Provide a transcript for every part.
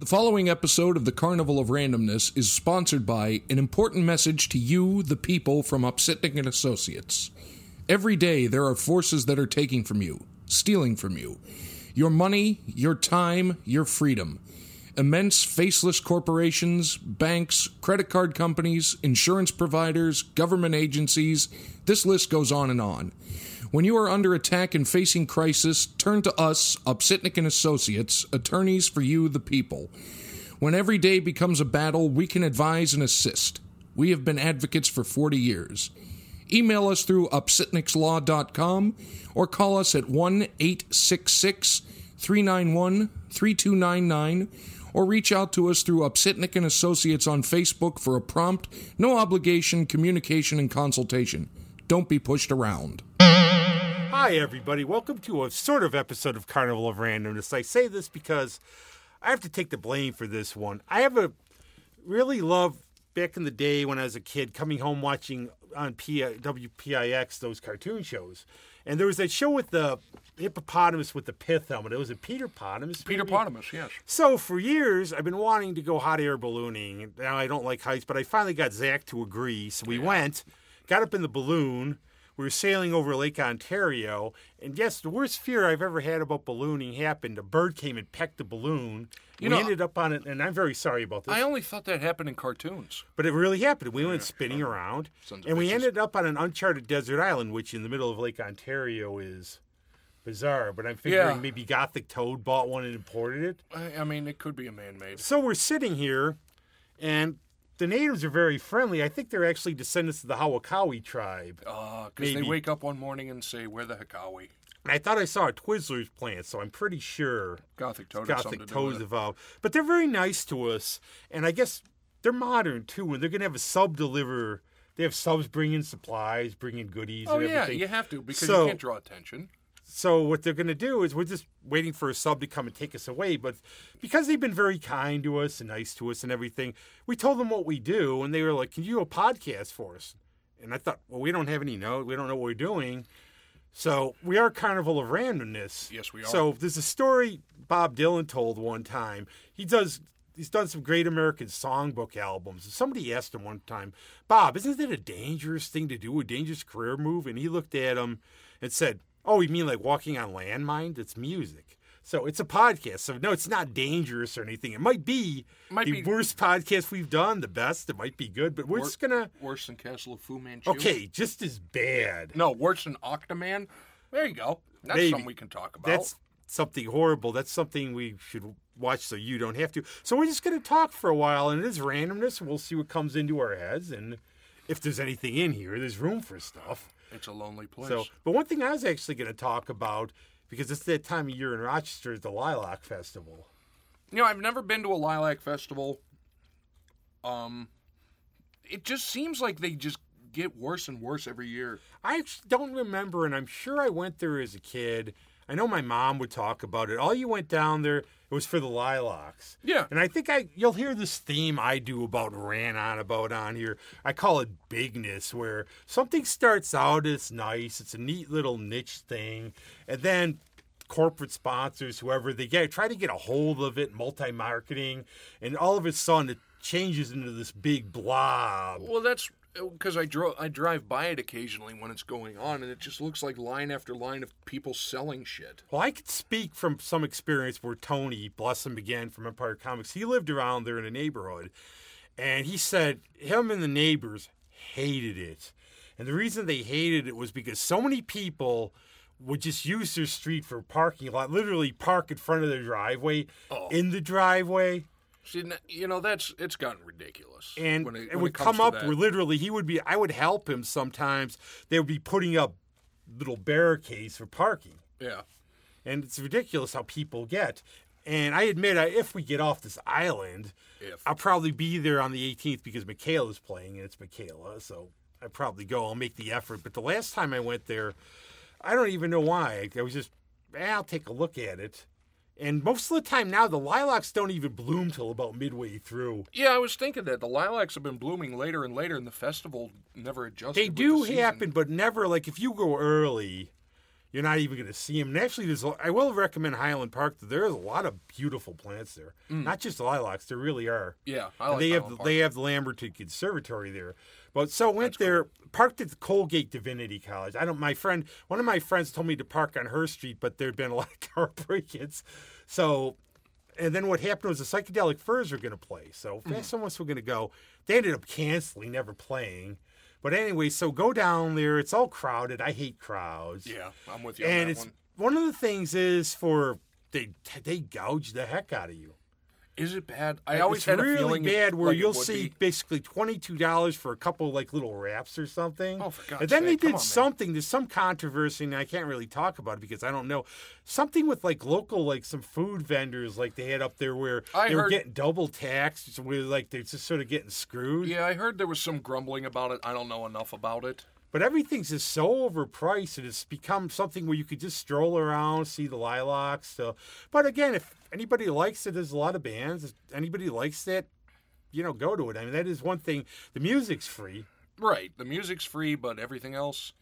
The following episode of the Carnival of Randomness is sponsored by an important message to you, the people, from Upsitnik and Associates. Every day there are forces that are taking from you, stealing from you. Your money, your time, your freedom. Immense faceless corporations, banks, credit card companies, insurance providers, government agencies, this list goes on and on. When you are under attack and facing crisis, turn to us, Upsitnik and Associates, attorneys for you, the people. When every day becomes a battle, we can advise and assist. We have been advocates for 40 years. Email us through upsitnikslaw.com or call us at 1 866 391 3299 or reach out to us through Upsitnik and Associates on Facebook for a prompt, no obligation communication and consultation. Don't be pushed around. Hi, everybody. Welcome to a sort of episode of Carnival of Randomness. I say this because I have to take the blame for this one. I have a really love back in the day when I was a kid coming home watching on P- WPIX those cartoon shows. And there was that show with the hippopotamus with the pith helmet. It was a Peter Potamus. Peter maybe? Potamus, yes. So for years, I've been wanting to go hot air ballooning. Now I don't like heights, but I finally got Zach to agree. So we went, got up in the balloon. We were sailing over Lake Ontario, and yes, the worst fear I've ever had about ballooning happened. A bird came and pecked the balloon. You we know, ended up on it, and I'm very sorry about this. I only thought that happened in cartoons. But it really happened. We went spinning around, and we bitches. ended up on an uncharted desert island, which in the middle of Lake Ontario is bizarre. But I'm figuring Yeah. maybe Gothic Toad bought one and imported it. I, I mean, it could be a man made. So we're sitting here, and the natives are very friendly. I think they're actually descendants of the Hawakawi tribe. Ah, because they wake up one morning and say, Where the heck are we? And I thought I saw a Twizzlers plant, so I'm pretty sure Gothic Toad Gothic Toads evolved. But they're very nice to us, and I guess they're modern too. And they're going to have a sub deliver. They have subs bringing supplies, bringing goodies. Oh, and yeah, everything. you have to because So- you can't draw attention. So what they're going to do is we're just waiting for a sub to come and take us away. But because they've been very kind to us and nice to us and everything, we told them what we do, and they were like, "Can you do a podcast for us?" And I thought, well, we don't have any note, we don't know what we're doing. So we are Carnival of Randomness. Yes, we are. So there's a story Bob Dylan told one time. He does. He's done some great American songbook albums. And Somebody asked him one time, Bob, isn't it a dangerous thing to do, a dangerous career move? And he looked at him and said, Oh, you mean like walking on landmine? It's music. So it's a podcast. So no, it's not dangerous or anything. It might be Might the be- worst podcast we've done, the best. It might be good, but we're Wor- just gonna Worse than Castle of Fu Manchu. okay, just as bad. No, worse than Octaman. There you go. That's Maybe. something we can talk about. That's something horrible. That's something we should watch so you don't have to. So we're just going to talk for a while, and it is randomness. We'll see what comes into our heads, and if there's anything in here, there's room for stuff. It's a lonely place. So, but one thing I was actually going to talk about because it's that time of year in Rochester is the Lilac Festival. You know, I've never been to a lilac festival. Um, it just seems like they just get worse and worse every year. I don't remember, and I'm sure I went there as a kid. I know my mom would talk about it. All you went down there, it was for the lilacs. Yeah. And I think I you'll hear this theme I do about ran on about on here. I call it bigness, where something starts out as nice, it's a neat little niche thing, and then corporate sponsors, whoever they get, try to get a hold of it, multi-marketing, and all of a sudden it changes into this big blob. Well, that's because I dro- I drive by it occasionally when it's going on, and it just looks like line after line of people selling shit. Well, I could speak from some experience where Tony, bless him again from Empire Comics, he lived around there in the neighborhood. And he said him and the neighbors hated it. And the reason they hated it was because so many people would just use their street for parking lot, literally park in front of their driveway, Oh. in the driveway. See, you know that's it's gotten ridiculous. And when it, when would comes come up literally he would be, I would help him sometimes. They would be putting up little barricades for parking. yeah. and it's ridiculous how people get. And I admit, I, if we get off this island, If. I'll probably be there on the 18th because Michaela's playing, and it's Michaela, so I probably go. I'll make the effort. But the last time I went there, I don't even know why. I was just, eh, I'll take a look at it. And most of the time now, the lilacs don't even bloom till about midway through. Yeah, I was thinking that the lilacs have been blooming later and later, and the festival never adjusted. They do the happen, but never like if you go early, you're not even going to see them. And actually, there's I will recommend Highland Park. There's a lot of beautiful plants there, mm. not just the lilacs. There really are. Yeah, I like they have Highland they have the Lamberton Conservatory there. But so I went there, parked at the Colgate Divinity College. I don't. My friend, one of my friends told me to park on her street, but there'd been a lot of car break-ins. So, and then what happened was the psychedelic furs were going to play. So Mm-hmm. fast almost were going to go. They ended up canceling, never playing. But anyway, so go down there. It's all crowded. I hate crowds. Yeah, I'm with you on and that it's one. one of the things is for they they gouge the heck out of you. Is it bad? I always it's had really a feeling bad where like you'll see be. basically twenty two dollars for a couple like little wraps or something. Oh, for God's And then they sake, come did on, man. something. There's some controversy, and I can't really talk about it because I don't know. Something with like local, like some food vendors, like they had up there where I they were getting double taxed, where like they're just sort of getting screwed. Yeah, I heard there was some grumbling about it. I don't know enough about it. But everything's just so overpriced, and it's become something where you could just stroll around, see the lilacs. So, but again, if anybody likes it, there's a lot of bands. If anybody likes that, you know, go to it. I mean, that is one thing. The music's free. Right. The music's free, but everything else.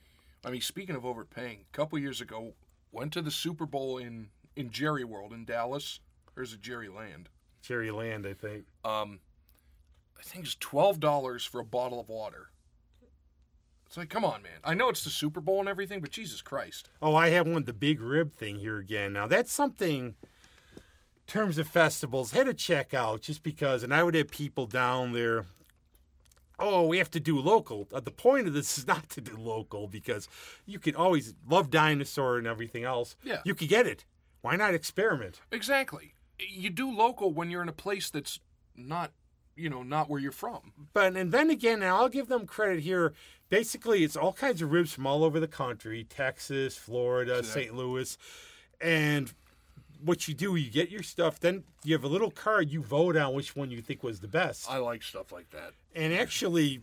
I mean, speaking of overpaying, a couple years ago, went to the Super Bowl in in Jerry World in Dallas. Or is it Jerry Land? Jerry Land, I think. Um, I think it's twelve dollars for a bottle of water. It's like, come on, man. I know it's the Super Bowl and everything, but Jesus Christ. Oh, I have one, the big rib thing here again. Now, that's something, in terms of festivals, had to check out just because, and I would have people down there. Oh, we have to do local. Uh, the point of this is not to do local because you can always love dinosaur and everything else. Yeah. You could get it. Why not experiment? Exactly. You do local when you're in a place that's not, you know, not where you're from. But and then again, and I'll give them credit here. Basically, it's all kinds of ribs from all over the country: Texas, Florida, St. Louis, and what you do, you get your stuff. Then you have a little card. You vote on which one you think was the best. I like stuff like that. And actually,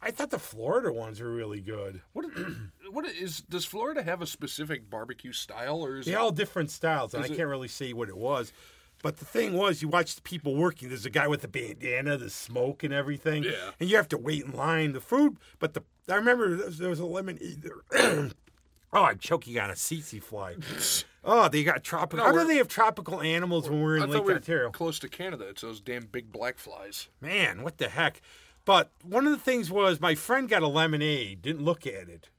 I thought the Florida ones were really good. What what is does Florida have a specific barbecue style or is They it, all different styles, and I can't really say what it was. But the thing was, you watch the people working. There's a guy with a bandana, the smoke, and everything. Yeah. And you have to wait in line. The food, but the I remember there was, there was a lemonade there. oh, I'm choking on a tsetse fly. oh, they got tropical. No, How do they have tropical animals when we're in I Lake we were Ontario? close to Canada. It's those damn big black flies. Man, what the heck? But one of the things was my friend got a lemonade. Didn't look at it.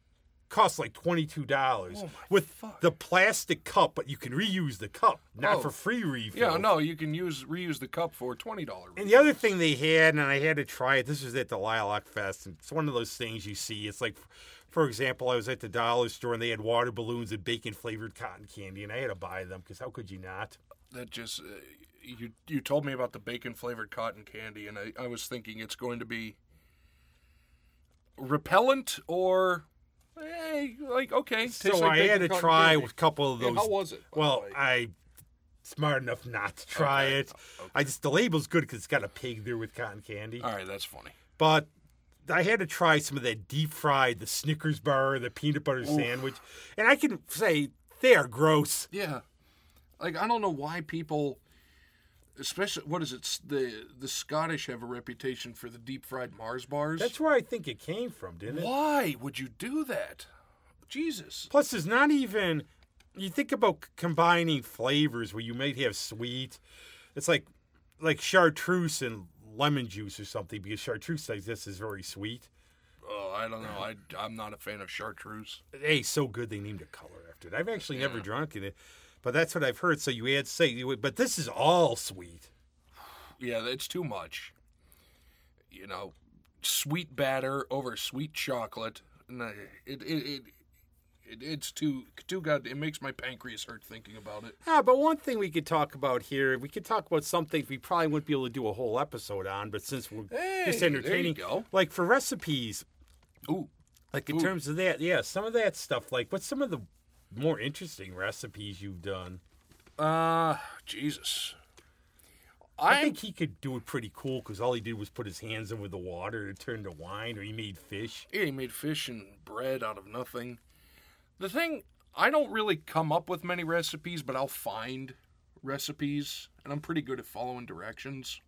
Cost like twenty two dollars Oh, with the plastic cup, but you can reuse the cup, not Oh. for free refill. Yeah, no, you can use reuse the cup for twenty dollars. And the other thing they had, and I had to try it. This was at the Lilac Fest, and it's one of those things you see. It's like, for example, I was at the dollar store and they had water balloons and bacon flavored cotton candy, and I had to buy them because how could you not? that just uh, you you told me about the bacon flavored cotton candy, and I, I was thinking it's going to be repellent or hey, like okay. so like I bacon had to cotton try candy. a couple of Yeah, those. how was it, by the Well, way? I smart enough not to try Okay, it. I just the label's good because it's got a pig there with cotton candy. All right, that's funny. But I had to try some of that deep fried, the Snickers bar, the peanut butter sandwich, and I can say they are gross. Yeah, like I don't know why people, especially what is it? The the Scottish have a reputation for the deep fried Mars bars. That's where I think it came from, didn't it? why would you do that? Jesus. Plus, there's not even. You think about combining flavors where you might have sweet. It's like like chartreuse and lemon juice or something because chartreuse like this is very sweet. Oh, I don't know. I I'm not a fan of chartreuse. Hey, so good they named a color after it. I've actually never drunk it, but that's what I've heard. So you add say, but this is all sweet. Yeah, it's too much. You know, sweet batter over sweet chocolate. No, it it, it, it it's too too god. It makes my pancreas hurt thinking about it. Ah, but one thing we could talk about here, we could talk about some things we probably wouldn't be able to do a whole episode on, but since we're Hey, just entertaining, go. like for recipes, Ooh, like in Ooh. terms of that, yeah, some of that stuff. Like, what's some of the more interesting recipes you've done? uh, Jesus. I I think he could do it pretty cool because all he did was put his hands over the water to turn to wine, or he made fish. Yeah, he made fish and bread out of nothing. The thing, I don't really come up with many recipes, but I'll find recipes, and I'm pretty good at following directions.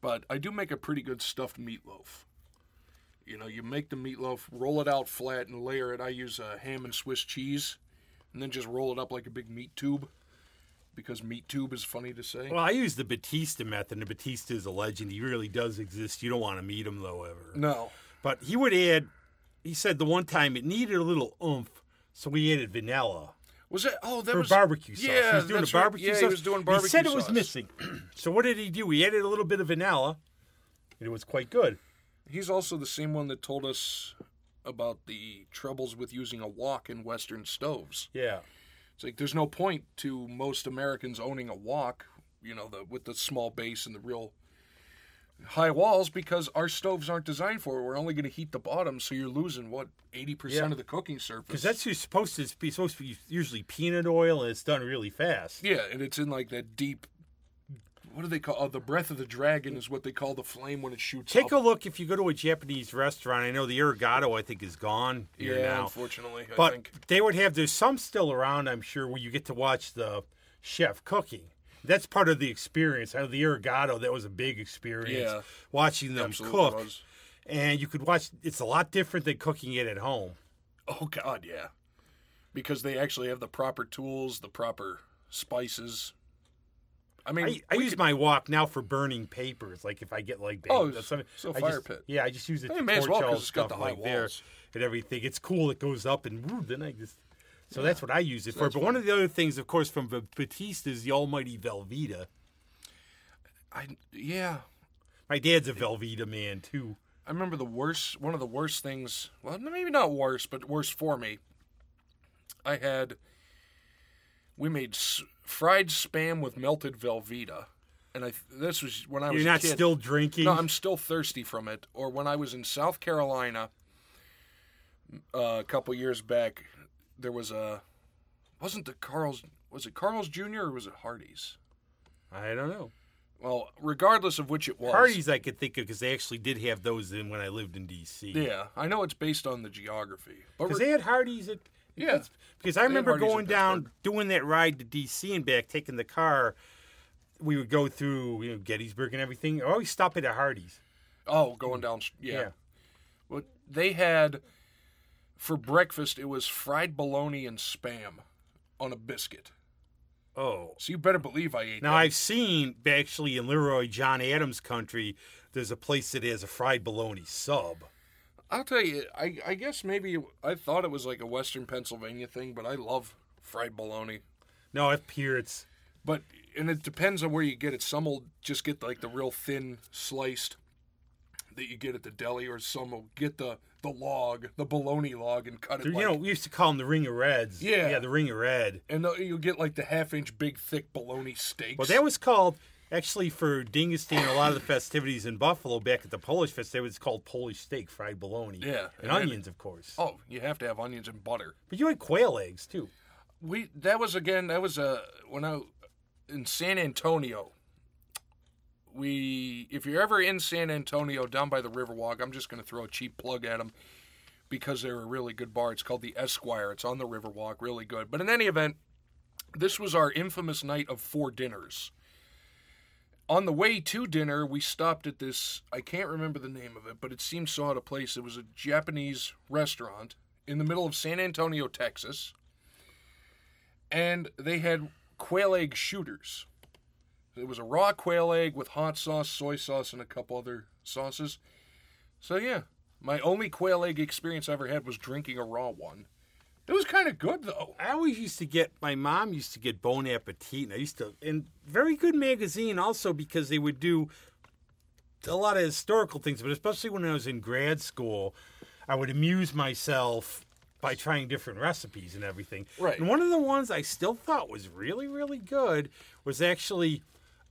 But I do make a pretty good stuffed meatloaf. You know, you make the meatloaf, roll it out flat, and layer it. I use uh, ham and Swiss cheese, and then just roll it up like a big meat tube, because meat tube is funny to say. Well, I use the Batista method, and Batista is a legend. He really does exist. You don't want to meet him, though, ever. No, But he would add, he said the one time it needed a little oomph, so we added vanilla was it? Oh, that for was barbecue sauce. Yeah, he was doing a right. barbecue Yeah, sauce. he was doing barbecue He said it was missing. so what did he do? He added a little bit of vanilla, and it was quite good. He's also the same one that told us about the troubles with using a wok in Western stoves. Yeah. It's like there's no point to most Americans owning a wok, you know, the with the small base and the real high walls because our stoves aren't designed for it. We're only going to heat the bottom, so you're losing what eighty Yeah. percent of the cooking surface. Because that's who's supposed to be supposed to be usually peanut oil, and it's done really fast. yeah, and it's in like that deep. What do they call? Oh, the breath of the dragon is what they call the flame when it shoots. Take up. a look if you go to a Japanese restaurant. I know the Irrigato, I think, is gone here yeah, now. unfortunately, I But think. they would have there's some still around, I'm sure, where you get to watch the chef cooking. That's part of the experience. I know the Irrigato, that was a big experience. Yeah. watching them cook, was. and you could watch. It's a lot different than cooking it at home. Oh God, yeah, because they actually have the proper tools, the proper spices. I mean, I, I use could- my wok now for burning papers. Like if I get like Oh, baked- so I fire just- pit. Yeah, I just use it Hey, to may torch well, all stuff like there and everything. It's cool. It goes up and woo, then I just. So that's what I use it for. that's But one of the other things, of course, from Batista is the almighty Velveeta. I yeah. My dad's a Velveeta man too. I remember the worst, one of the worst things. Well, maybe not worst, but worst for me. I had. We made fried spam with melted Velveeta, and I. This was when I was You're not kid. still drinking. No, I'm still thirsty from it. Or when I was in South Carolina uh, a couple years back, there was a wasn't the Carl's was it Carl's Jr. or was it Hardee's? I don't know. Well, regardless of which it was, Hardee's I could think of because they actually did have those in when I lived in D.C. Yeah, I know it's based on the geography, but Because re- they had Hardee's at Yeah. that's- Because I remember going down doing that ride to D.C. and back, taking the car. We would go through you know Gettysburg and everything. I always stop at a Hardee's. oh, going down, yeah. Yeah. Well, they had for breakfast. It was fried bologna and spam on a biscuit. Oh. So you better believe I ate. That. Now that. I've seen actually in Leroy John Adams' country, there's a place that has a fried bologna sub. I'll tell you, I, I guess maybe I thought it was like a Western Pennsylvania thing, but I love fried bologna. No, up here it's But and it depends on where you get it. Some will just get like the real thin sliced that you get at the deli, or some will get the the log, the bologna log, and cut it. you like, know we used to call them the Ring of Reds. Yeah. yeah, the Ring of Red. and the, you'll get like the half inch big thick bologna steaks. Well, that was called actually for Dyngus Day and a lot of the festivities in Buffalo back at the Polish Fest. It was called Polish steak, fried bologna, Yeah, and and onions, of course. oh, you have to have onions and butter. But you had quail eggs too. We that was again that was a when I in San Antonio. We if you're ever in San Antonio down by the Riverwalk, I'm just going to throw a cheap plug at them because they're a really good bar. It's called the Esquire. It's on the Riverwalk, really good. But in any event, this was our infamous night of four dinners. On the way to dinner, we stopped at this I can't remember the name of it, but it seemed so out of place. It was a Japanese restaurant in the middle of San Antonio, Texas and they had quail egg shooters. It was a raw quail egg with hot sauce, soy sauce, and a couple other sauces. So yeah, my only quail egg experience I ever had was drinking a raw one. It was kind of good though. I always used to get my mom used to get Bon Appetit, and I used to and very good magazine also because they would do a lot of historical things, but especially when I was in grad school, I would amuse myself by trying different recipes and everything. Right. And one of the ones I still thought was really, really good was actually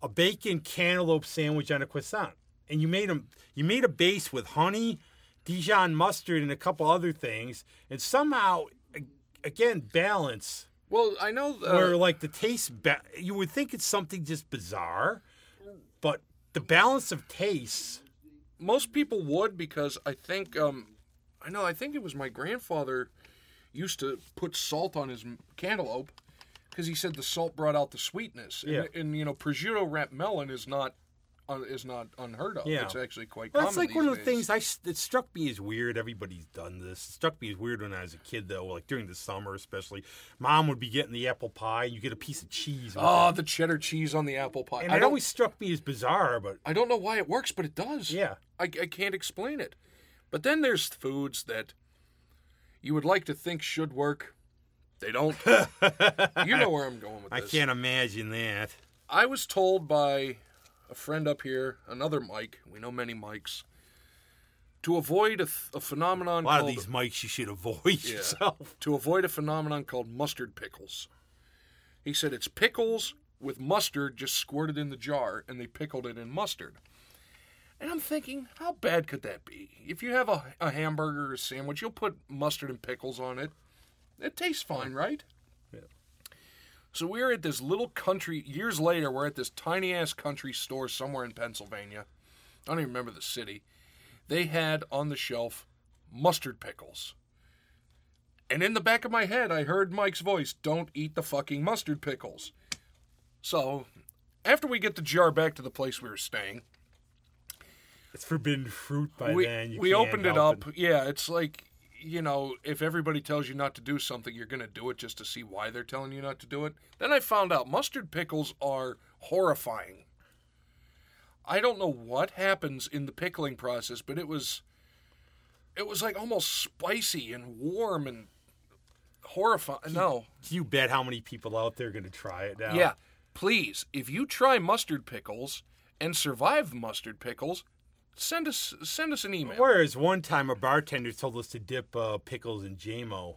a bacon cantaloupe sandwich on a croissant. And you made them you made a base with honey, Dijon mustard, and a couple other things, and somehow again balance Well, I know. Uh, where like the taste ba- you would think it's something just bizarre but the balance of tastes most people would because I think um, I know I think it was my grandfather used to put salt on his cantaloupe because he said the salt brought out the sweetness. And, Yeah. and you know prosciutto wrapped melon is not uh, is not unheard of. Yeah. It's actually quite Well, it's like one of the days. things I it struck me as weird. Everybody's done this. It struck me as weird when I was a kid, though. Like during the summer, especially, mom would be getting the apple pie, and you get a piece of cheese. Oh, the cheddar cheese on the apple pie. and I it always struck me as bizarre, but I don't know why it works, but it does. yeah, I, I can't explain it. But then there's foods that you would like to think should work. They don't. you know where I'm going with I can't imagine that. I was told by a friend up here, another Mike, we know many Mikes, to avoid a, th- a phenomenon A lot of these mics you should avoid yourself. to avoid a phenomenon called mustard pickles. He said it's pickles with mustard just squirted in the jar, and they pickled it in mustard. And I'm thinking, how bad could that be? If you have a, a hamburger or a sandwich, you'll put mustard and pickles on it. It tastes fine, right? So we're at this little country. Years later, we're at this tiny ass country store somewhere in Pennsylvania. I don't even remember the city. They had on the shelf mustard pickles. And in the back of my head, I heard Mike's voice Don't eat the fucking mustard pickles. So, after we get the jar back to the place we were staying, It's forbidden fruit by we, then. You we opened it up. Yeah, it's like, you know, if everybody tells you not to do something, you're going to do it just to see why they're telling you not to do it. Then I found out mustard pickles are horrifying. I don't know what happens in the pickling process, but it was it was like almost spicy and warm and horrifying. No. You bet how many people out there are going to try it now. Yeah. Please, if you try mustard pickles and survive mustard pickles, send us send us an email. Whereas one time a bartender told us to dip uh, pickles in JMO.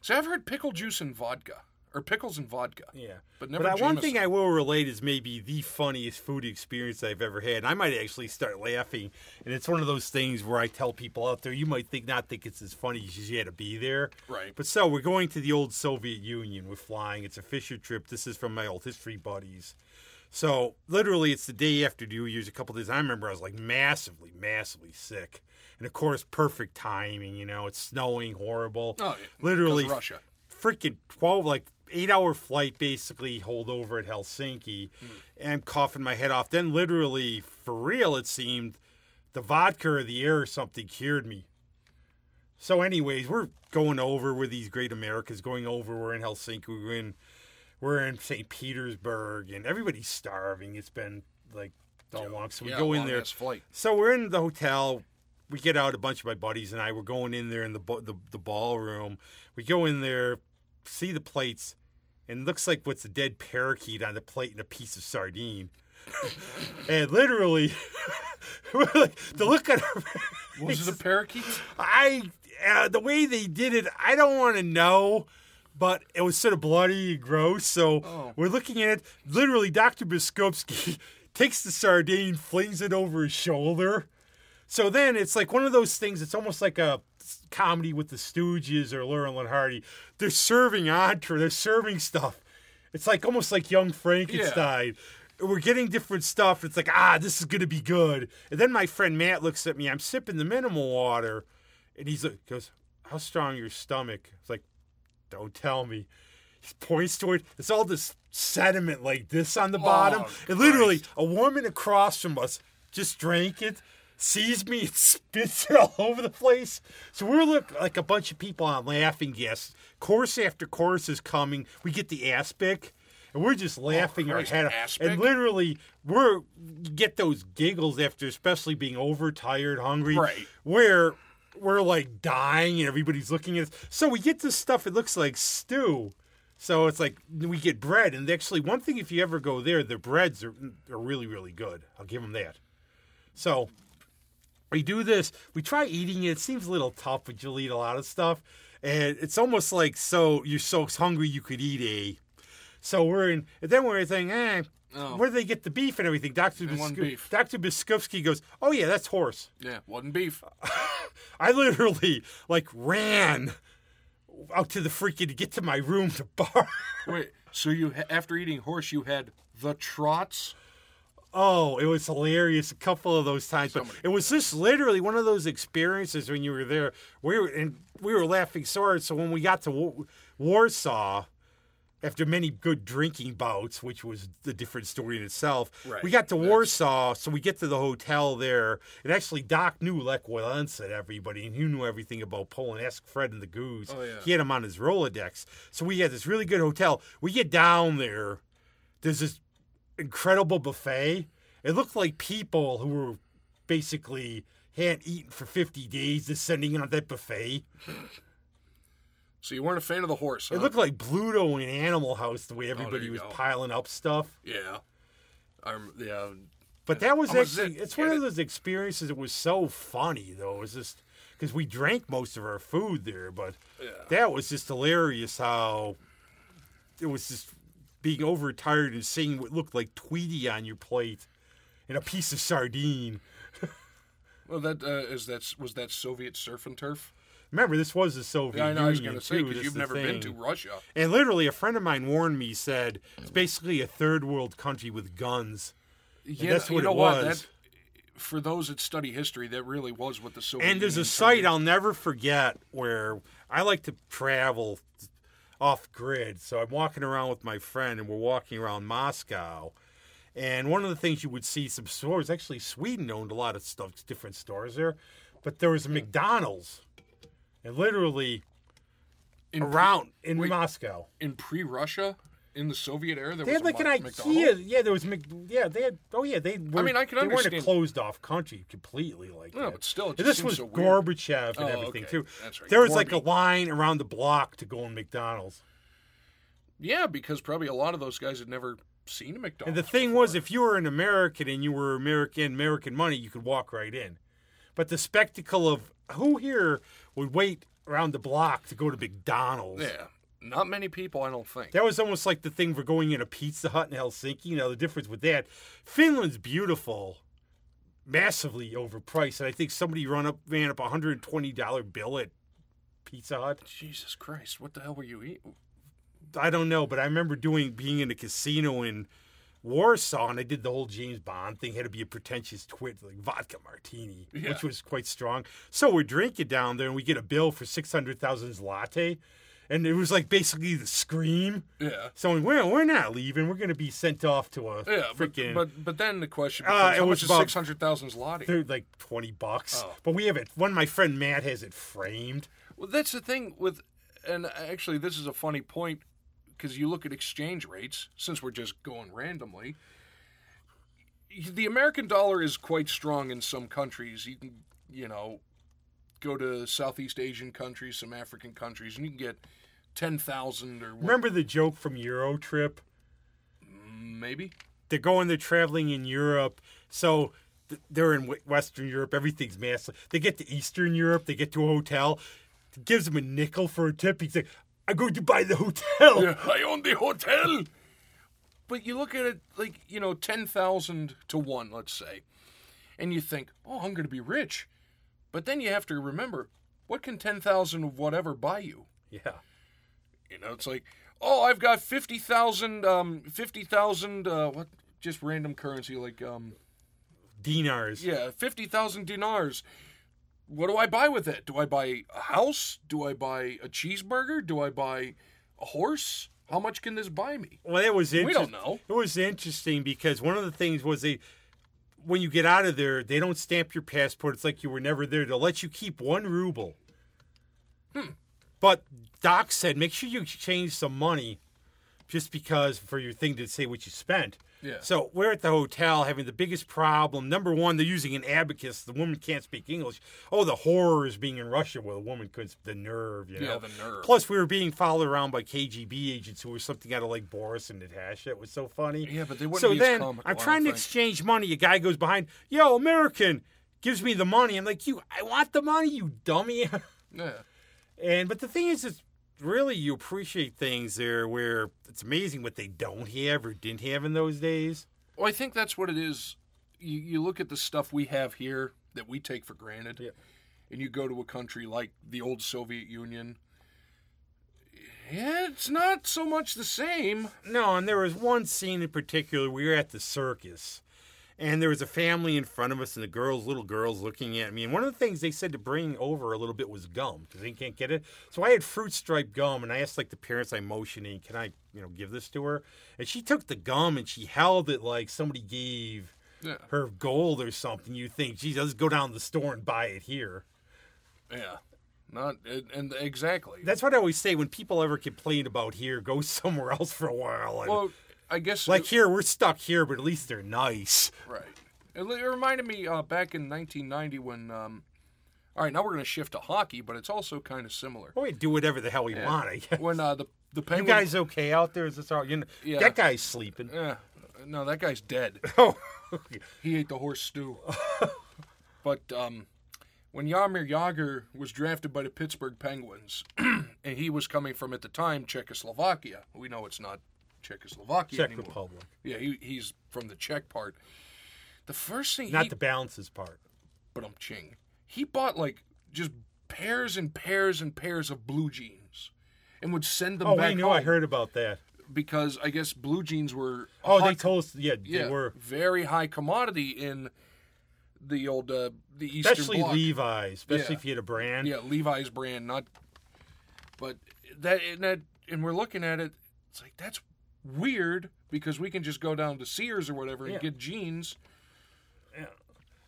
So I've heard pickle juice and vodka, or pickles and vodka. Yeah. But never But I- one thing I will relate is maybe the funniest food experience I've ever had. And I might actually start laughing. And it's one of those things where I tell people out there, you might think not think it's as funny as you had to be there. Right. But so we're going to the old Soviet Union. We're flying. It's a Fisher trip. This is from my old history buddies. So literally, it's the day after New Year's. A couple days. I remember I was like massively, massively sick, and of course, perfect timing. You know, it's snowing, horrible. Oh, yeah, literally, Russia. freaking twelve, like eight hour flight, basically hold over at Helsinki, hmm. and I'm coughing my head off. Then literally, for real, it seemed the vodka or the air or something cured me. So, anyways, we're going over with these great Americas. Going over, we're in Helsinki. We're in, we're in St. Petersburg, and everybody's starving. It's been like so long, so we yeah, go in there. Flight. So we're in the hotel. We get out. A bunch of my buddies and I. We're going in there in the the, the ballroom. We go in there, see the plates, and it looks like what's a dead parakeet on the plate and a piece of sardine. and literally, like, the look at our Was it a parakeet? I uh, the way they did it, I don't want to know, but it was sort of bloody and gross. So Oh. we're looking at it. Literally, Doctor Biskupski takes the sardine, flings it over his shoulder. So then it's like one of those things. It's almost like a comedy with the Stooges or Laurel and Hardy. They're serving entree. They're serving stuff. It's like almost like Young Frankenstein. We're getting different stuff. It's like ah, this is gonna be good. And then my friend Matt looks at me. I'm sipping the minimal water, and he's like, goes, "How strong your stomach?" It's like, "Don't tell me." He points to it. It's all this sediment like this on the bottom. and literally, a woman across from us just drank it, sees me, and spits it all over the place. So we're look like a bunch of people on laughing gas. Course after course is coming. We get the aspic. And we're just laughing our head off. And literally, we're get those giggles after, especially being overtired, hungry. Right. Where we're like dying and everybody's looking at us. So we get this stuff. It looks like stew. So it's like we get bread, and actually, one thing if you ever go there, the breads are are really really good. I'll give them that. So we do this. We try eating it. It seems a little tough, but you'll eat a lot of stuff, and it's almost like so you're so hungry you could eat a. So we're in, and then we're thinking, eh, Oh. where do they get the beef and everything? Doctor want Doctor Biskupski goes, oh yeah, that's horse. Yeah, wasn't beef. I literally like ran out to the freaking to get to my room to bar. Wait, so you after eating horse, you had the trots? Oh, it was hilarious a couple of those times. But it was just literally one of those experiences when you were there. We were and we were laughing so hard. So when we got to Wa- Warsaw, after many good drinking bouts, which was the different story in itself, Right. we got to That's- Warsaw. So we get to the hotel there, and actually Doc knew Lech Walesa and everybody, and he knew everything about Poland. Ask Fred and the Goose. Oh, yeah. He had him on his Rolodex. So we had this really good hotel. We get down there. There's this incredible buffet. It looked like people who were basically hadn't eaten for 50 days descending on that buffet. So you weren't a fan of the horse, huh? It looked like Bluto in Animal House the way everybody Oh, was go. piling up stuff. yeah. I'm, yeah. But that was I'm actually, it's one of those experiences that was so funny, though. It was just because we drank most of our food there, but Yeah. that was just hilarious how it was just being overtired and seeing what looked like Tweety on your plate and a piece of sardine. Well, that uh, is that was that Soviet surf and turf. Remember, this was the Soviet Yeah, I know. I was Union going to say because you've never been to Russia. And literally, a friend of mine warned me. Said it's basically a third world country with guns. Yeah, that's you what know it what? was. That, for those that study history, that really was what the Soviet. And there's a site I'll never forget where I like to travel off grid. So I'm walking around with my friend, and we're walking around Moscow. And one of the things you would see some stores, actually Sweden owned a lot of stuff, different stores there, but there was a hmm. McDonald's, and literally in, around in wait. Moscow. in pre-Russia in the Soviet era. There They was had like an Mo- IKEA. Yeah, there was Mc, yeah. They had. Oh yeah, they. Were, I mean, I can they weren't a understand- closed off country completely like No, that. but still, this was so weird. Gorbachev and Oh, everything okay. too. That's right. There was like a line around the block to go in McDonald's. Yeah, because probably a lot of those guys had never seen a McDonald's. And the thing before. was, if you were an American and you were American American money, you could walk right in. But the spectacle of who here would wait around the block to go to McDonald's. yeah, not many people, I don't think. That was almost like the thing for going in a Pizza Hut in Helsinki. Now the difference with that, Finland's beautiful, massively overpriced, and I think somebody run up ran up a hundred and twenty dollar bill at Pizza Hut. Jesus Christ, what the hell were you eating? I don't know, but I remember doing being in a casino in Warsaw, and I did the whole James Bond thing. Had to be a pretentious twit like vodka martini, Yeah. which was quite strong. So we're drinking down there, and we get a bill for six hundred thousand latte, and it was like basically the scream. Yeah. So we're we're not leaving. We're going to be sent off to a Yeah, freaking. but but then the question Uh, becomes, it how was much is six hundred thousand zloty? they're like twenty bucks, Oh. but we have it. One, my friend Matt has it framed. Well, that's the thing with, and actually, this is a funny point because you look at exchange rates. Since we're just going randomly, the American dollar is quite strong in some countries. You can, you know, go to Southeast Asian countries, some African countries, and you can get ten thousand or Remember the joke from Euro Trip? maybe. they're going they're traveling in Europe so they're in Western Europe everything's massive they get to Eastern Europe they get to a hotel gives them a nickel for a tip he's like I'm going to buy the hotel Yeah, I own the hotel. But you look at it like, you know, 10,000 to 1, let's say. And you think, oh, I'm going to be rich. But then you have to remember, what can 10,000 of whatever buy you? yeah You know, it's like, oh, I've got 50,000, um, 50,000, uh, what, just random currency, like, um, dinars yeah, 50,000 dinars. What do I buy with it? Do I buy a house? Do I buy a cheeseburger? Do I buy a horse? How much can this buy me? well it was We don't know. it was interesting because one of the things was they when you get out of there they don't stamp your passport it's like you were never there they'll let you keep one ruble Hmm. but Doc said make sure you exchange some money just because for your thing to say what you spent. Yeah. So we're at the hotel having the biggest problem. Number one, they're using an abacus. The woman can't speak English. Oh, the horror is being in Russia where the woman couldn't. The nerve, you know. Yeah, the nerve. Plus, we were being followed around by KGB agents who were something out of like Boris and Natasha. It was so funny. Yeah, but they wouldn't So then I'm trying to exchange money. A guy goes behind. Yo, American, gives me the money. I'm like, you, I want the money, you dummy. Yeah. And but the thing is, is really you appreciate things there where it's amazing what they don't have or didn't have in those days. Well, I think that's what it is. You, you look at the stuff we have here that we take for granted, Yeah. and you go to a country like the old Soviet Union. Yeah, it's not so much the same. No, and there was one scene in particular. We were at the circus, and there was a family in front of us, and the girls, little girls, looking at me. And one of the things they said to bring over a little bit was gum because they can't get it. So I had fruit stripe gum, and I asked like the parents I'm motioning, "Can I, you know, give this to her?" And she took the gum and she held it like somebody gave Yeah. her gold or something. You think, geez, let's go down to the store and buy it here. Yeah. Not and, and exactly. That's what I always say when people ever complain about here, go somewhere else for a while. And well, I guess like here, we're stuck here, but at least they're nice. Right. It, it reminded me uh, back in 1990 when. Um, all right, now we're going to shift to hockey, but it's also kind of similar. Well, we do whatever the hell we want. I guess. When uh, the the You guys okay out there? Is this all? You know, Yeah. that guy's sleeping. Eh, no, that guy's dead. Oh, He ate the horse stew. but um, when Jaromir Jagr was drafted by the Pittsburgh Penguins, and he was coming from at the time Czechoslovakia, we know it's not Czechoslovakia Czech anymore. Republic, Yeah, he, he's from the Czech part. The first thing not he the balances part. but I'm ching. He bought like just pairs and pairs and pairs of blue jeans, and would send them Oh, back we know. I heard about that. because I guess blue jeans were Oh, they told us. Yeah, yeah they were. very high commodity in the old uh, the Eastern Especially Bloc. Levi's, especially Yeah. if you had a brand. Yeah, Levi's brand, not. But that and that and we're looking at it. It's like that's weird because we can just go down to Sears or whatever and Yeah. get jeans.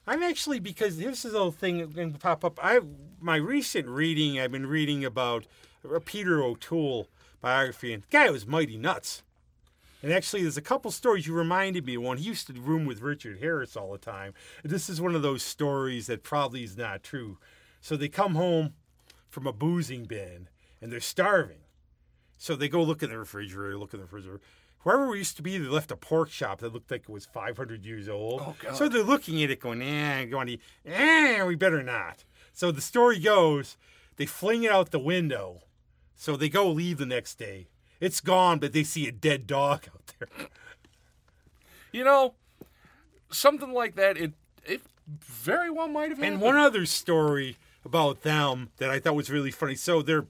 I'm actually because this is the whole thing going to pop up. I my recent reading, I've been reading about a Peter O'Toole biography, and the guy was mighty nuts. And actually, there's a couple stories you reminded me of one. He used to room with Richard Harris all the time. This is one of those stories that probably is not true. So they come home from a boozing bin and they're starving. So they go look in the refrigerator, look in the refrigerator. Wherever we used to be, they left a pork shop that looked like it was 500 years old. Oh, God. So they're looking at it going, eh, going, to, eh, we better not. So the story goes, they fling it out the window. So they go leave the next day. It's gone, but they see a dead dog out there. You know, something like that. It it very well might have happened. And one other story about them that I thought was really funny. So they're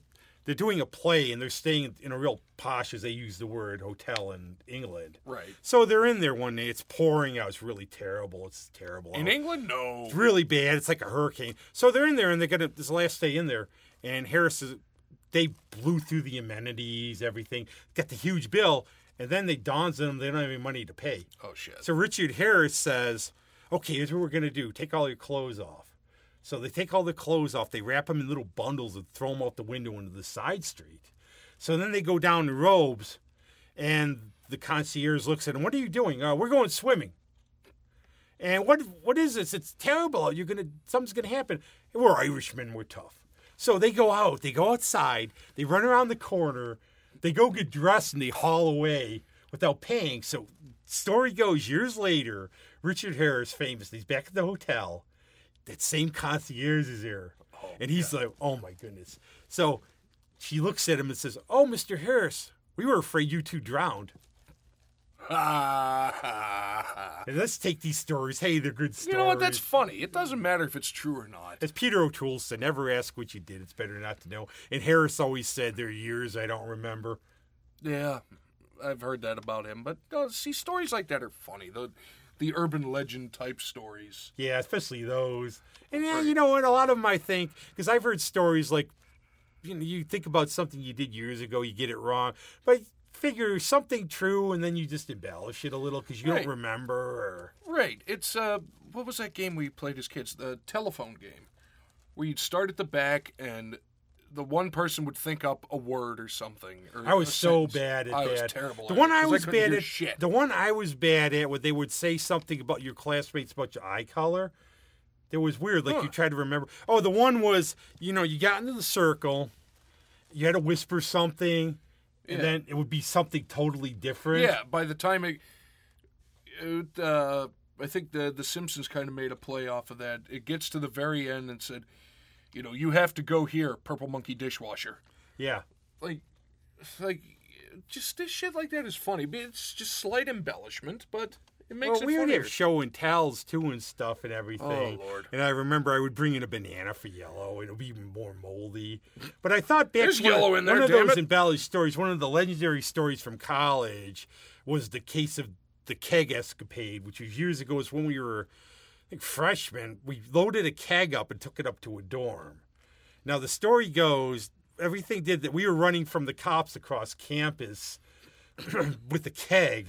they're doing a play and they're staying in a real posh, as they use the word, hotel in England. right So they're in there one day. It's pouring out. It's really terrible. It's terrible. in out. England, no. It's really bad. It's like a hurricane. So they're in there and they're gonna this last day in there. And Harris is they blew through the amenities, everything, got the huge bill, and then they on them they don't have any money to pay. Oh shit. So Richard Harris says, "Okay, here's what we're gonna do: take all your clothes off." So they take all the clothes off, they wrap them in little bundles and throw them out the window into the side street. So then they go down in robes, and the concierge looks at them. What are you doing? Uh, we're going swimming. And what what is this? It's terrible. You're gonna something's gonna happen. We're Irishmen. We're tough. So they go out. They go outside. They run around the corner. They go get dressed and they haul away without paying. So story goes years later, Richard Harris famous. He's back at the hotel. That same concierge is there, and he's like, "Oh my goodness." So she looks at him and says, "Oh, Mister Harris, we were afraid you two drowned." And let's take these stories. Hey, they're good stories. you know what? That's funny. It doesn't matter if it's true or not. As Peter O'Toole said, never ask what you did. It's better not to know. And Harris always said, there are years I don't remember. Yeah, I've heard that about him. But uh, see, stories like that are funny. The the urban legend type stories. Yeah, especially those. And yeah, you know what? A lot of them I think, because I've heard stories like, you know, you think about something you did years ago, you get it wrong, but figure something true and then you just embellish it a little because you Right. don't remember. Or, Right. It's uh, what was that game we played as kids? The telephone game, where you'd start at the back and the one person would think up a word or something. Or I was so sentence. bad at I that. was terrible. The one I was couldn't bad at, Shit. the one I was bad at, where they would say something about your classmates about your eye color. It was weird. Like Huh. you tried to remember. Oh, the one was, you know, you got into the circle, you had to whisper something, and then it would be something totally different. Yeah, by the time it, it uh, I think the the Simpsons kind of made a play off of that. It gets to the very end and said, you know, you have to go here, Purple Monkey dishwasher. Yeah. Like, like, just this shit like that is funny. But It's just slight embellishment, but it makes Well, it we would funnier. have show and tells too and stuff and everything. Oh, Lord. And I remember I would bring in a banana for yellow. And it'll be even more moldy. But I thought back There's one, yellow in there, one of damn those it. embellished stories. One of the legendary stories from college was the case of the keg escapade, which was years ago. Is when we were, think, freshmen. We loaded a keg up and took it up to a dorm. Now the story goes, everything did that. We were running from the cops across campus with the keg.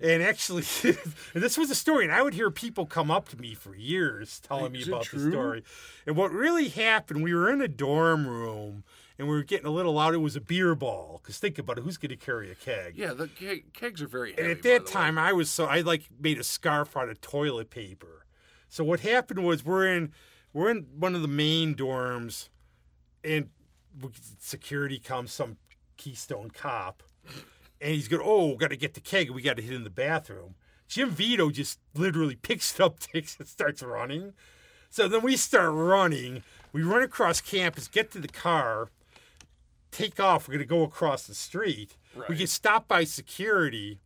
And actually, and this was a story, and I would hear people come up to me for years telling me Is it about the story. And what really happened, we were in a dorm room and we were getting a little loud. It was a beer ball. Because think about it, who's going to carry a keg? Yeah, the keg, kegs are very And heavy. at by that the way. time, I was so I like made a scarf out of toilet paper. So what happened was we're in we're in one of the main dorms, and security comes, some Keystone cop, and he's going, "Oh, got to get the keg. We got to hit in the bathroom." Jim Vito just literally picks it up, takes it, starts running. So then we start running. We run across campus, get to the car, take off. We're going to go across the street. We get stopped by security.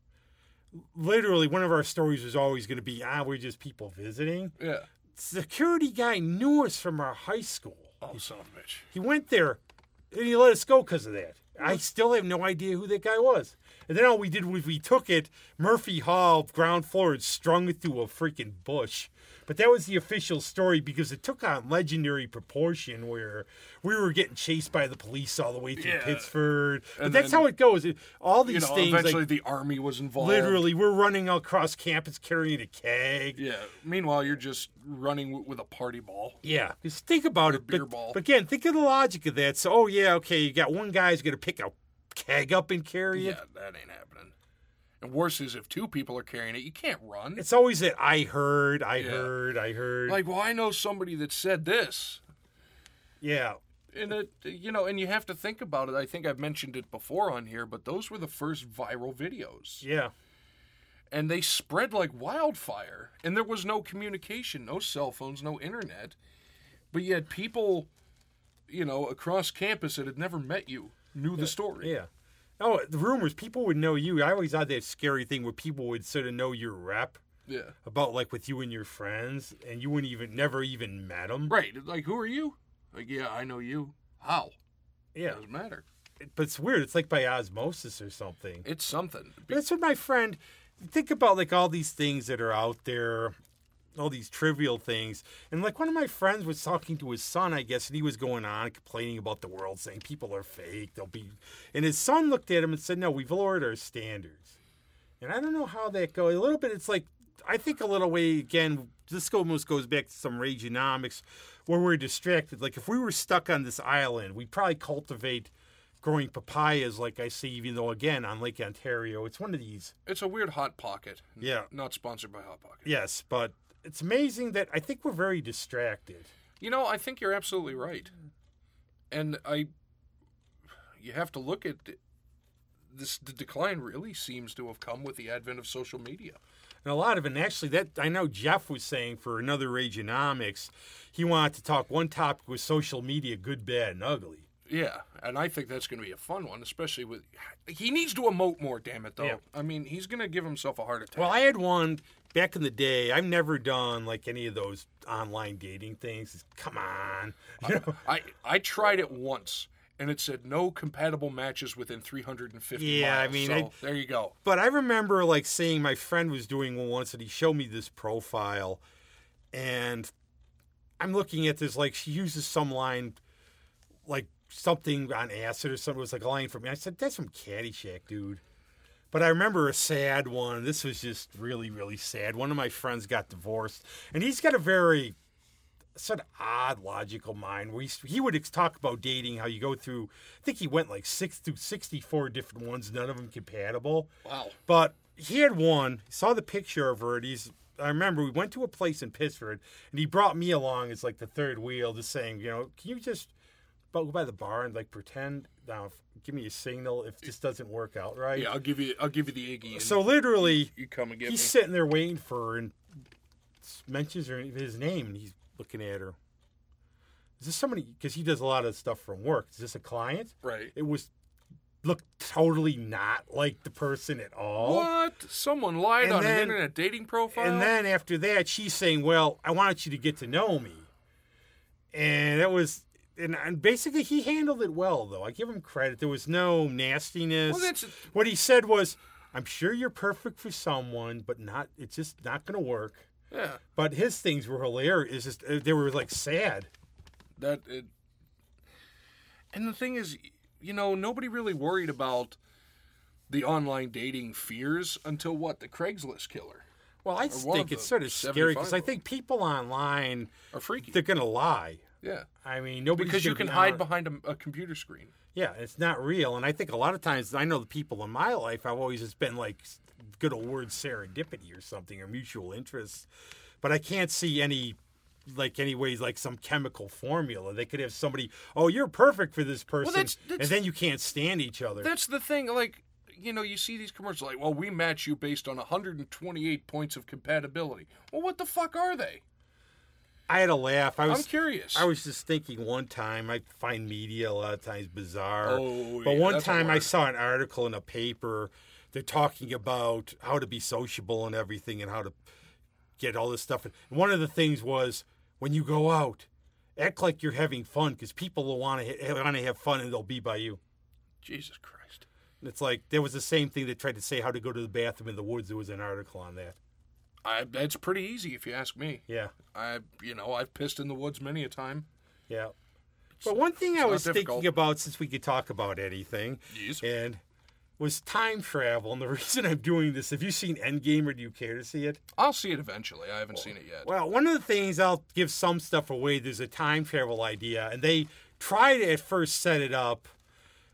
Literally, one of our stories was always going to be, ah, we're just people visiting. yeah. Security guy knew us from our high school. Oh, son of a bitch. He went there and he let us go because of that. I still have no idea who that guy was. And then all we did was we took it, Murphy Hall, ground floor, and strung it through a freaking bush. But that was the official story because it took on legendary proportion where we were getting chased by the police all the way through Yeah. Pittsford. But And that's then- how it goes. It- All these You know, things, eventually like, the army was involved. literally, we're running across campus carrying a keg. Yeah. Meanwhile, you're just running w- with a party ball. Yeah, just think about it. beer But, ball. but again, think of the logic of that. So, oh yeah, okay, you got one guy's gonna pick a keg up and carry it. Yeah, that ain't happening. Worse is if two people are carrying it, you can't run. It's always that I heard, I Yeah. heard, I heard. like, well, I know somebody that said this. yeah, And it, you know, and you have to think about it. I think I've mentioned it before on here, but those were the first viral videos, yeah, and they spread like wildfire. And there was no communication, no cell phones, no internet, but yet people, you know, across campus that had never met you knew the story. yeah. Oh, the rumors, people would know you. I always had that scary thing where people would sort of know your rep Yeah. about like with you and your friends, and you wouldn't even never even met them. Right. Like, who are you? Like, yeah, I know you. How? Yeah, Doesn't matter. but it's weird. It's like by osmosis or something. It's something. That's what my friend. Think about like all these things that are out there, all these trivial things, and like one of my friends was talking to his son, I guess, and he was going on complaining about the world, saying people are fake. They'll be, and his son looked at him and said, "No, we've lowered our standards." And I don't know how that goes. A little bit, it's like I think a little way again. This almost goes back to some rageonomics, where we're distracted. Like if we were stuck on this island, we'd probably cultivate growing papayas, like I see, even though again on Lake Ontario, it's one of these. It's a weird hot pocket. Yeah. Not sponsored by Hot Pocket. Yes, but it's amazing that I think we're very distracted. You know, I think you're absolutely right. And I you have to look at this the decline really seems to have come with the advent of social media. And a lot of it, and actually, that I know Jeff was saying for another Rageonomics, he wanted to talk. One topic was social media, good, bad, and ugly. Yeah, and I think that's going to be a fun one, especially with he needs to emote more. Damn it, though. Yeah. I mean, he's going to give himself a heart attack. Well, I had one back in the day. I've never done like any of those online dating things. Come on, you know? I I tried it once, and it said no compatible matches within 350 Yeah, I mean, so I- there you go. But I remember like seeing my friend was doing one once, and he showed me this profile, and I'm looking at this like she uses some line, like something on acid or something. It was like a line from me. I said, "That's from Caddyshack, dude." But I remember a sad one. This was just really, really sad. One of my friends got divorced, and he's got a very sort of odd logical mind where he, would talk about dating how you go through i think he went like six through 64 different ones none of them compatible Wow. but he had one. Saw the picture of her, and he's. I remember we went to a place in Pittsford, and he brought me along as like the third wheel, just saying, you know, can you just go by the bar and like pretend now, give me a signal if this doesn't work out right. Yeah, I'll give you I'll give you the Iggy. So literally, you come and get he's me. sitting there waiting for her and mentions her his name, and he's looking at her. Is this somebody? Because he does a lot of stuff from work. Is this a client? Right. It was looked totally not like the person at all. What? Someone lied And on then- an internet dating profile? And then after that, she's saying, "Well, I wanted you to get to know me," and it was, and, and basically he handled it well, though. I give him credit. There was no nastiness. Well, that's- what he said was, I'm sure you're perfect for someone, but not. It's just not going to work. Yeah, But his things were hilarious. Just uh, they were like sad. that. It, and the thing is, you know, nobody really worried about the online dating fears until what the Craigslist killer Well, I think it's sort of scary because I think people online are freaky. they're going to lie. Yeah, I mean, nobody because you can hide behind a, a computer screen. Yeah, it's not real. And I think a lot of times, I know the people in my life, I've always just been like good old word serendipity or something or mutual interest, But I can't see any, like, any ways like some chemical formula. They could have somebody, oh, you're perfect for this person. that's- that's- and then you can't stand each other. That's the thing. Like, you know, you see these commercials like, well, we match you based on 128 points of compatibility. Well, what the fuck are they? I had a laugh. I was I'm curious. I was just thinking one time I find media a lot of times bizarre. Oh, but yeah, one time I saw an article in a paper. They're talking about how to be sociable and everything, and how to get all this stuff. And one of the things was when you go out, act like you're having fun because people will want to want to have fun and they'll be by you. Jesus Christ. And it's like there was the same thing that tried to say how to go to the bathroom in the woods. There was an article on that. I, that's pretty easy if you ask me. Yeah. I, you know, I've pissed in the woods many a time. Yeah. But one thing I was difficult. thinking about since we could talk about anything, Yes. and was time travel. And the reason I'm doing this, have you seen Endgame or do you care to see it? I'll see it eventually. I haven't seen it yet. Well, one of the things I'll give some stuff away. There's a time travel idea, and they try to at first set it up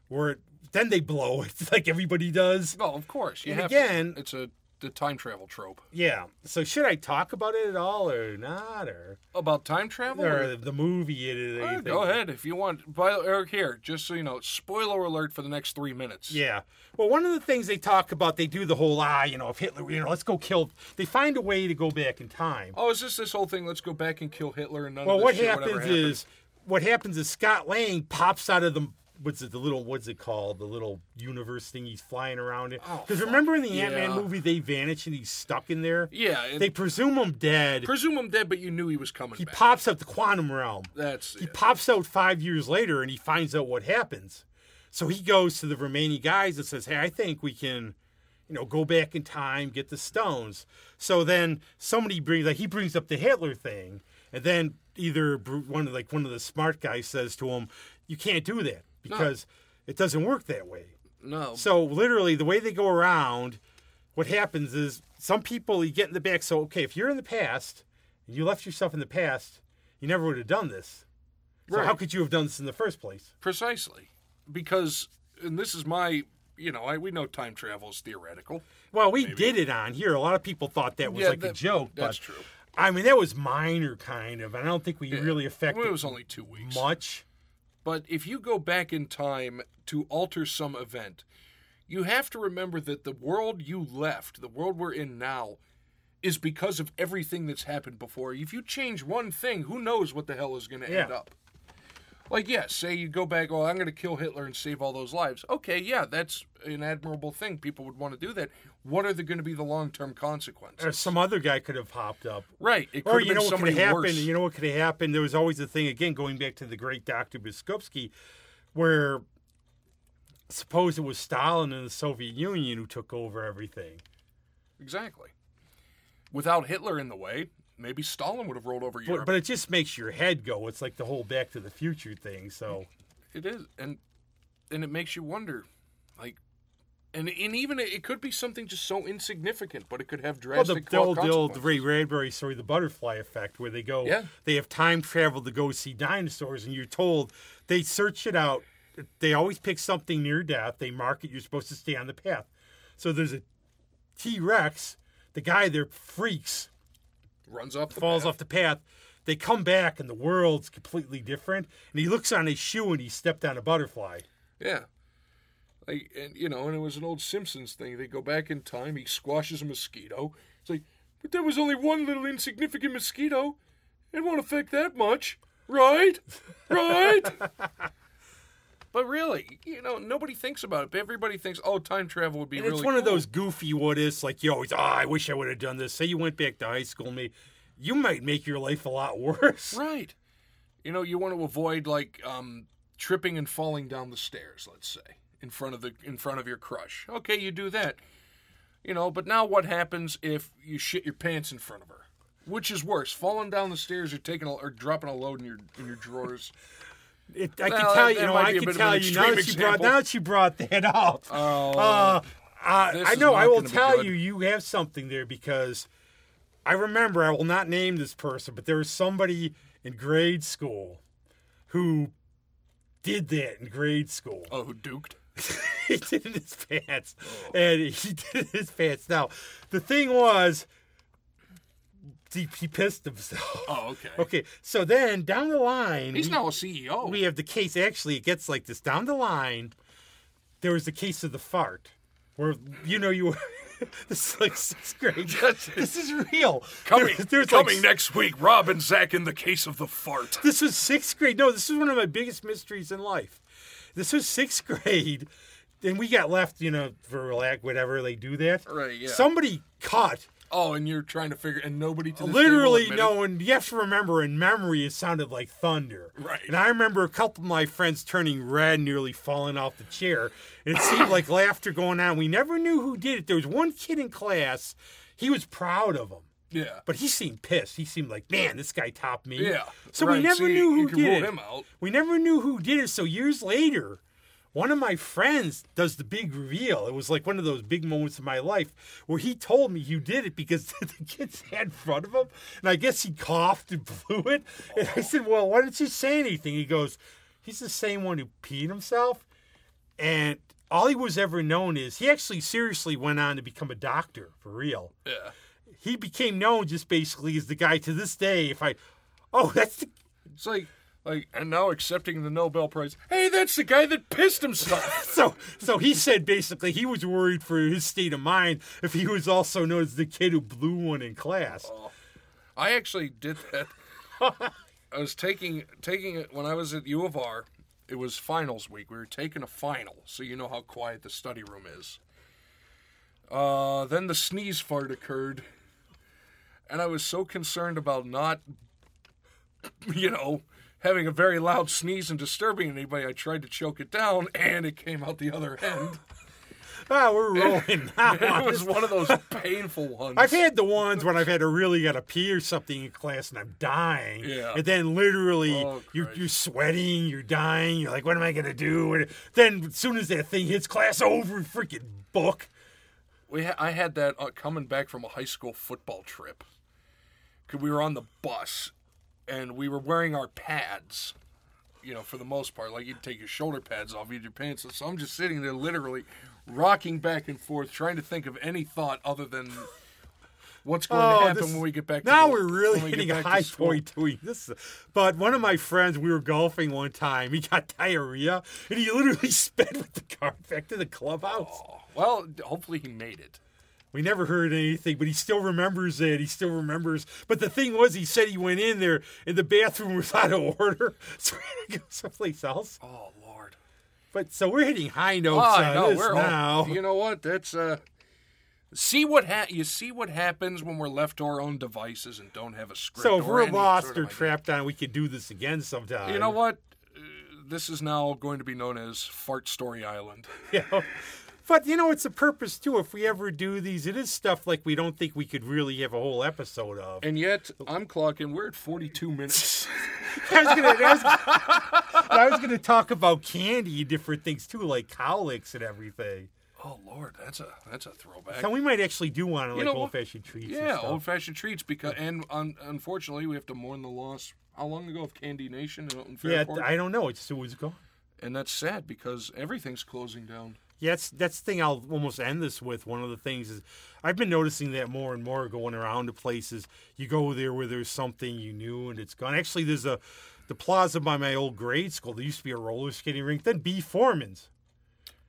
where then they blow it like everybody does. Well, of course. You And have again- to. It's a the time travel trope. Yeah. So should I talk about it at all or not, or About time travel? or the movie? It, Uh, go ahead if you want. By Eric, here, just so you know, spoiler alert for the next three minutes. Yeah. Well, one of the things they talk about, they do the whole ah, you know, if Hitler, you know, let's go kill. They find a way to go back in time. Oh, is this this whole thing? Let's go back and kill Hitler and none well, of what shit happens happen? is, what happens is Scott Lang pops out of the what's it, the little what's it called, the little universe thing he's flying around in. Oh, Because fuck. remember in the Ant Man movie, they vanish and he's stuck in there. Yeah, They presume him dead. presume him dead, but you knew he was coming he back. pops out the quantum realm. That's He it. pops out five years later and he finds out what happens. So he goes to the remaining guys and says, Hey, I think we can, you know, go back in time, get the stones. So then somebody brings, like, he brings up the Hitler thing. And then either one of, like, one of the smart guys says to him, You can't do that because it doesn't work that way. no. So literally, the way they go around, what happens is some people you get in the back. So okay, if you're in the past and you left yourself in the past, you never would have done this. So Right. how could you have done this in the first place? Precisely. Because, and this is my, you know, I, we know time travel is theoretical. Well, we did it on here. A lot of people thought that was Yeah, like a that- joke. that's but, true. I mean, that was minor, kind of. and I don't think we really affected Well, it was only two weeks. much. But if you go back in time to alter some event, you have to remember that the world you left, the world we're in now, is because of everything that's happened before. If you change one thing, who knows what the hell is going to end up? Like, yes, say you go back, oh, I'm going to kill Hitler and save all those lives. Okay, yeah, that's an admirable thing. People would want to do that. What are the, going to be the long term consequences? Or some other guy could have popped up. right. It could Or have you know what could have happened? worse. You know what could have happened? There was always the thing again, going back to the great Doctor Biskupski, where suppose it was Stalin and the Soviet Union who took over everything. Exactly. Without Hitler in the way, maybe Stalin would have rolled over Europe. But, but it just makes your head go. It's like the whole Back to the Future thing. So It is, and and it makes you wonder, like, and and even it could be something just so insignificant, but it could have well, drastic the, the old, the old consequences. Ray Bradbury story, the butterfly effect, where they go, Yeah. they have time travel to go see dinosaurs, and you're told they search it out. They always pick something near death. They mark it. You're supposed to stay on the path. So there's a T Rex. The guy there freaks, runs off the falls path. off the path. They come back, and the world's completely different. And he looks on his shoe, and he stepped on a butterfly. Yeah, like and you know, and it was an old Simpsons thing. They go back in time. He squashes a mosquito. It's like, but there was only one little insignificant mosquito. It won't affect that much, right? Right. But really, you know, nobody thinks about it. But everybody thinks, oh, time travel would be And really it's one of those goofy what ifs, like you always, oh, I wish I would have done this. Say you went back to high school, me, you might make your life a lot worse. Right. You know, you want to avoid like um, tripping and falling down the stairs, let's say, in front of the in front of your crush. Okay, you do that. You know, but now what happens if you shit your pants in front of her? Which is worse, falling down the stairs or taking a, or dropping a load in your in your drawers? It, I Well, can tell you, you know, I can tell you now that you brought now that you brought that up. Oh, Uh, uh, I know. I will tell good. you, you have something there because I remember. I will not name this person, but there was somebody in grade school who did that in grade school. oh, who duked? he did it in his pants, and he did it in his pants. Now, the thing was, he, he pissed himself. Oh, okay. Okay, so then down the line, He's we- now a CEO. we have the case. Actually, it gets like this. Down the line, there was the case of the fart, where you know you were. this is like sixth grade. this is real. coming There- there's like coming next week, Rob and Zach in the case of the fart. This was sixth grade. No, this is one of my biggest mysteries in life. This was sixth grade, and we got left, you know, for relax, whatever they do that. Right, yeah. Somebody cut. Oh, and you're trying to figure, and nobody to Literally, no, and you have to remember, in memory, it sounded like thunder. Right. And I remember a couple of my friends turning red, nearly falling off the chair. And it seemed like laughter going on. We never knew who did it. There was one kid in class, he was proud of him. Yeah. But he seemed pissed. He seemed like, man, this guy topped me. Yeah. So we never so you- knew who did it. We never knew who did it. So years later, one of my friends does the big reveal. It was like one of those big moments of my life where he told me you did it because the kid's had in front of him. And I guess he coughed and blew it. And I said, Well, why didn't you say anything? He goes, He's the same one who peed himself. And all he was ever known is he actually seriously went on to become a doctor for real Yeah. he became known just basically as the guy to this day. If I, oh, that's the, It's like, like, and now accepting the Nobel Prize. Hey, that's the guy that pissed himself. so so he said basically he was worried for his state of mind if he was also known as the kid who blew one in class. I actually did that. I was taking taking it when I was at U of R. It was finals week. We were taking a final, so you know how quiet the study room is. Uh, then the sneeze fart occurred, and I was so concerned about not, you know, having a very loud sneeze and disturbing anybody. I tried to choke it down, and it came out the other end. Ah, we're rolling now. It was one of those painful ones. I've had the ones when I've had to really got to pee or something in class and I'm dying. Yeah. And then literally Oh, you're, you're sweating, you're dying. You're like, what am I going to do? And then as soon as that thing hits class over, freaking book. We ha- I had that uh, coming back from a high school football trip. Cause we were on the bus, and we were wearing our pads. You know, for the most part, like you'd take your shoulder pads off, you'd your pants. So I'm just sitting there, literally rocking back and forth, trying to think of any thought other than what's going Oh, to happen this- when we get back. Now to we're really we hitting a high point doing this. But one of my friends, we were golfing one time. He got diarrhea, and he literally sped with the car back to the clubhouse. Well, hopefully he made it. We never heard anything, but he still remembers it. He still remembers. But the thing was, he said he went in there, and the bathroom was out of order, so he had to go someplace else. Oh Lord. But so we're hitting high notes Oh, on I know. this We're now. all, you know what? That's uh. See what ha- you see what happens when we're left to our own devices and don't have a script. so if we're lost sort or idea. trapped on, we could do this again sometime. You know what? Uh, this is now going to be known as Fart Story Island. Yeah. But you know, it's a purpose too. If we ever do these, it is stuff like we don't think we could really have a whole episode of. And yet, I'm clocking. We're at 42 minutes. I was gonna, I was, gonna talk about candy and different things too, like cowlicks and everything. oh Lord, that's a that's a throwback. And we might actually do one on like know old fashioned treats. Yeah, old fashioned treats. Because and un, unfortunately, we have to mourn the loss. How long ago of Candy Nation in yeah. I don't know. It's it was gone. and that's sad because everything's closing down. Yeah, that's that's the thing. I'll almost end this with. One of the things is I've been noticing that more and more going around to places. You go there where there's something you knew and it's gone. Actually, there's a the plaza by my old grade school. There used to be a roller skating rink. Then B Forman's.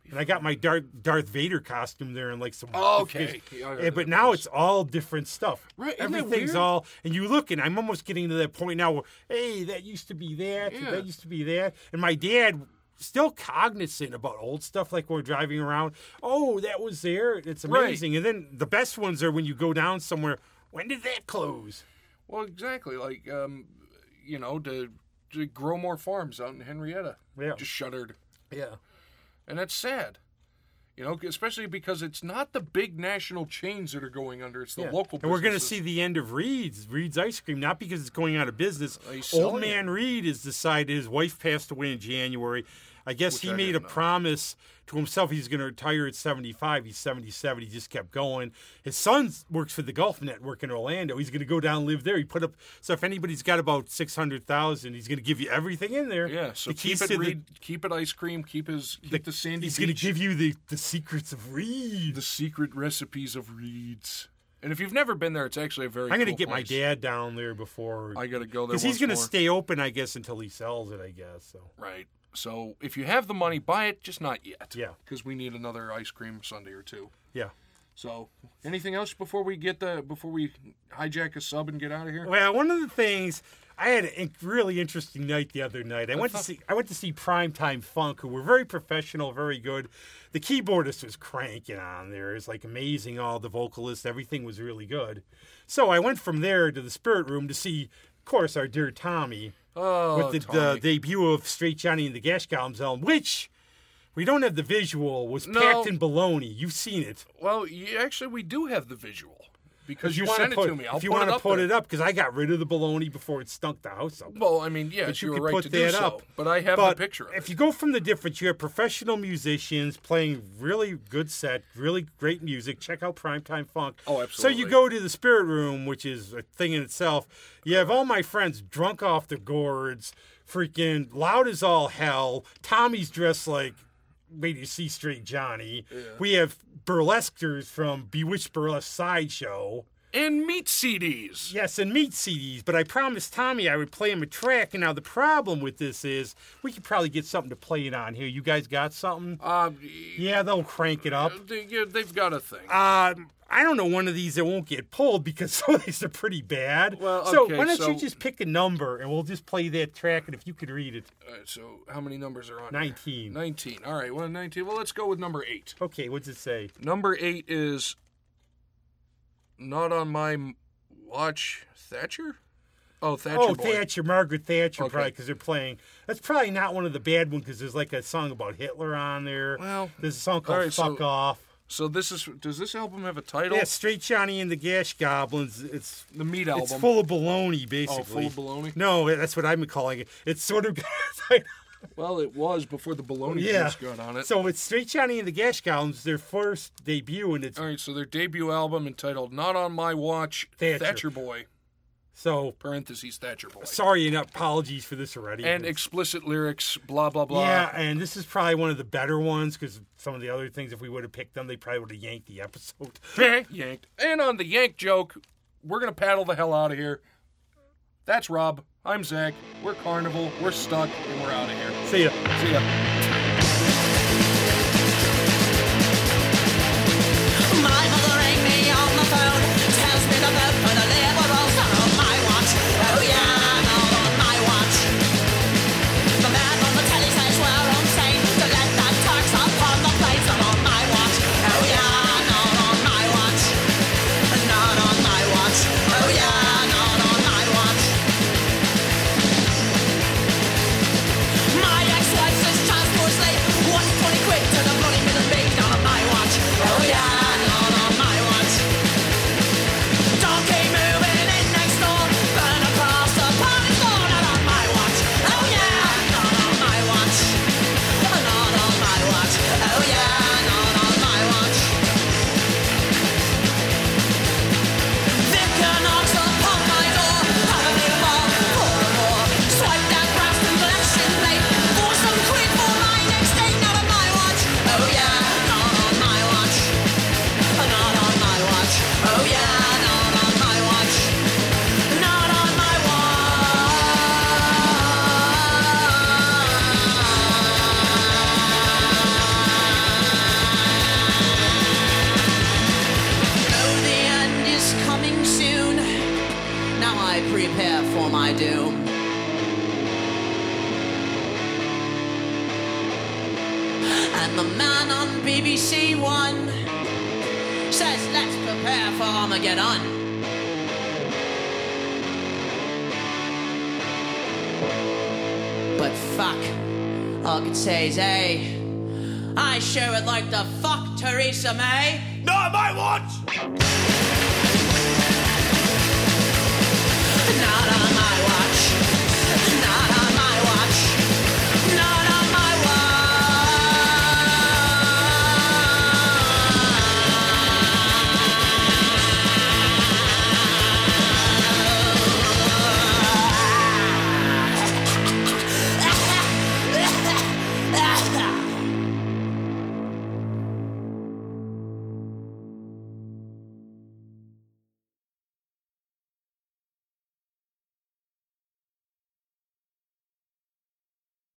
And I got my Darth, Darth Vader costume there and like some. Oh, okay. Yeah, I heard Yeah, but now it's all different stuff. Right, Everything's all, and you look, and I'm almost getting to that point now where, hey, that used to be that, Yeah. that used to be that. And my dad, still cognizant about old stuff, like we're driving around. Oh, that was there. It's Right. amazing. And then the best ones are when you go down somewhere. When did that close? Well, exactly. Like, um, you know, to, to grow more farms out in Henrietta. Yeah. Just shuttered. Yeah. And that's sad. You know, especially because it's not the big national chains that are going under; it's the Yeah. local. And we're going to see the end of Reed's Reed's ice cream, not because it's going out of business. Old man Reed has decided his wife passed away in January. I guess Which he I made a know. promise to himself he's going to retire at 75. He's 77. He just kept going. His son works for the Golf Network in Orlando. He's going to go down and live there. He put up so if anybody's got about 600,000, he's going to give you everything in there. Yeah, so The keep it to the- keep it ice cream, keep his keep the, sandy He's going to give you the, the secrets of Reed. the secret recipes of Reeds. And if you've never been there, it's actually a very. I'm going to cool get my dad down there before I got to go there because he's going to stay open, I guess, until he sells it. I guess so. Right. So if you have the money, buy it. Just not yet. Yeah. Because we need another ice cream sundae or two. Yeah. So anything else before we get the before we hijack a sub and get out of here? Well, one of the things I had a really interesting night the other night. I went to see I went to see Primetime Funk, who were very professional, very good. The keyboardist was cranking on there. It's like amazing. All the vocalists, everything was really good. So I went from there to the Spirit Room to see, of course, our dear Tommy Oh, with the, debut of Straight Johnny and the Gash Goblins album, which we don't have the visual. Was No. packed in baloney. You've seen it. well, actually, we do have the visual because you, wanna sent put, it to me. I'll if you want to put there. it up, because I got rid of the baloney before it stunk the house up. Well, I mean, yeah, But you you were could right put to do that so. up. But I have But the picture of if it. you go from the difference, you have professional musicians playing really good set, really great music. Check out Primetime Funk. Oh, absolutely. So you go to the Spirit Room, which is a thing in itself. You have all my friends drunk off the gourds, freaking loud as all hell. Tommy's dressed like made you see straight Johnny. We have burlesquers from Bewitched Burlesque Sideshow. And meat CDs. Yes, and meat CDs, but I promised Tommy I would play him a track. And now the problem with this is we could probably get something to play it on here. You guys got something? Um, Yeah, they'll crank it up. they, yeah, they've got a thing. Um, I don't know one of these that won't get pulled because some of these are pretty bad. Well, so why don't so- you just pick a number and we'll just play that track? And if you could read it, All right, so how many numbers are on? here? nineteen. 19. All right, well, 19. Well, let's go with number 8. Okay, what's it say? Number 8 is not on my watch Thatcher? Oh, Thatcher oh, Boy. Thatcher, Margaret Thatcher, Okay. probably because they're playing. That's probably not one of the bad ones because there's like a song about Hitler on there. Well, there's a song called all right, so- "Fuck Off." So this is does this album have a title? Yeah, Straight Johnny and the Gash Goblins. It's The Meat album. it's full of baloney, basically. Oh, full of baloney? No, that's what I've been calling it. It's sort of. Well, it was before the baloney yeah. juice got on it. So it's Straight Johnny and the Gash Goblins, their first debut, and it's all right, so their debut album entitled "Not on My Watch," Thatcher. Boy so. (parentheses Thatcher Boy) Sorry and apologies for this already. and explicit lyrics. Blah blah blah. yeah, and this is probably one of the better ones because some of the other things, if we would have picked them, they probably would have yanked the episode. yanked. And on the yank joke, we're gonna paddle the hell out of here. That's Rob. I'm Zach. We're Carnival. We're stuck, and we're out of here. See ya. See ya.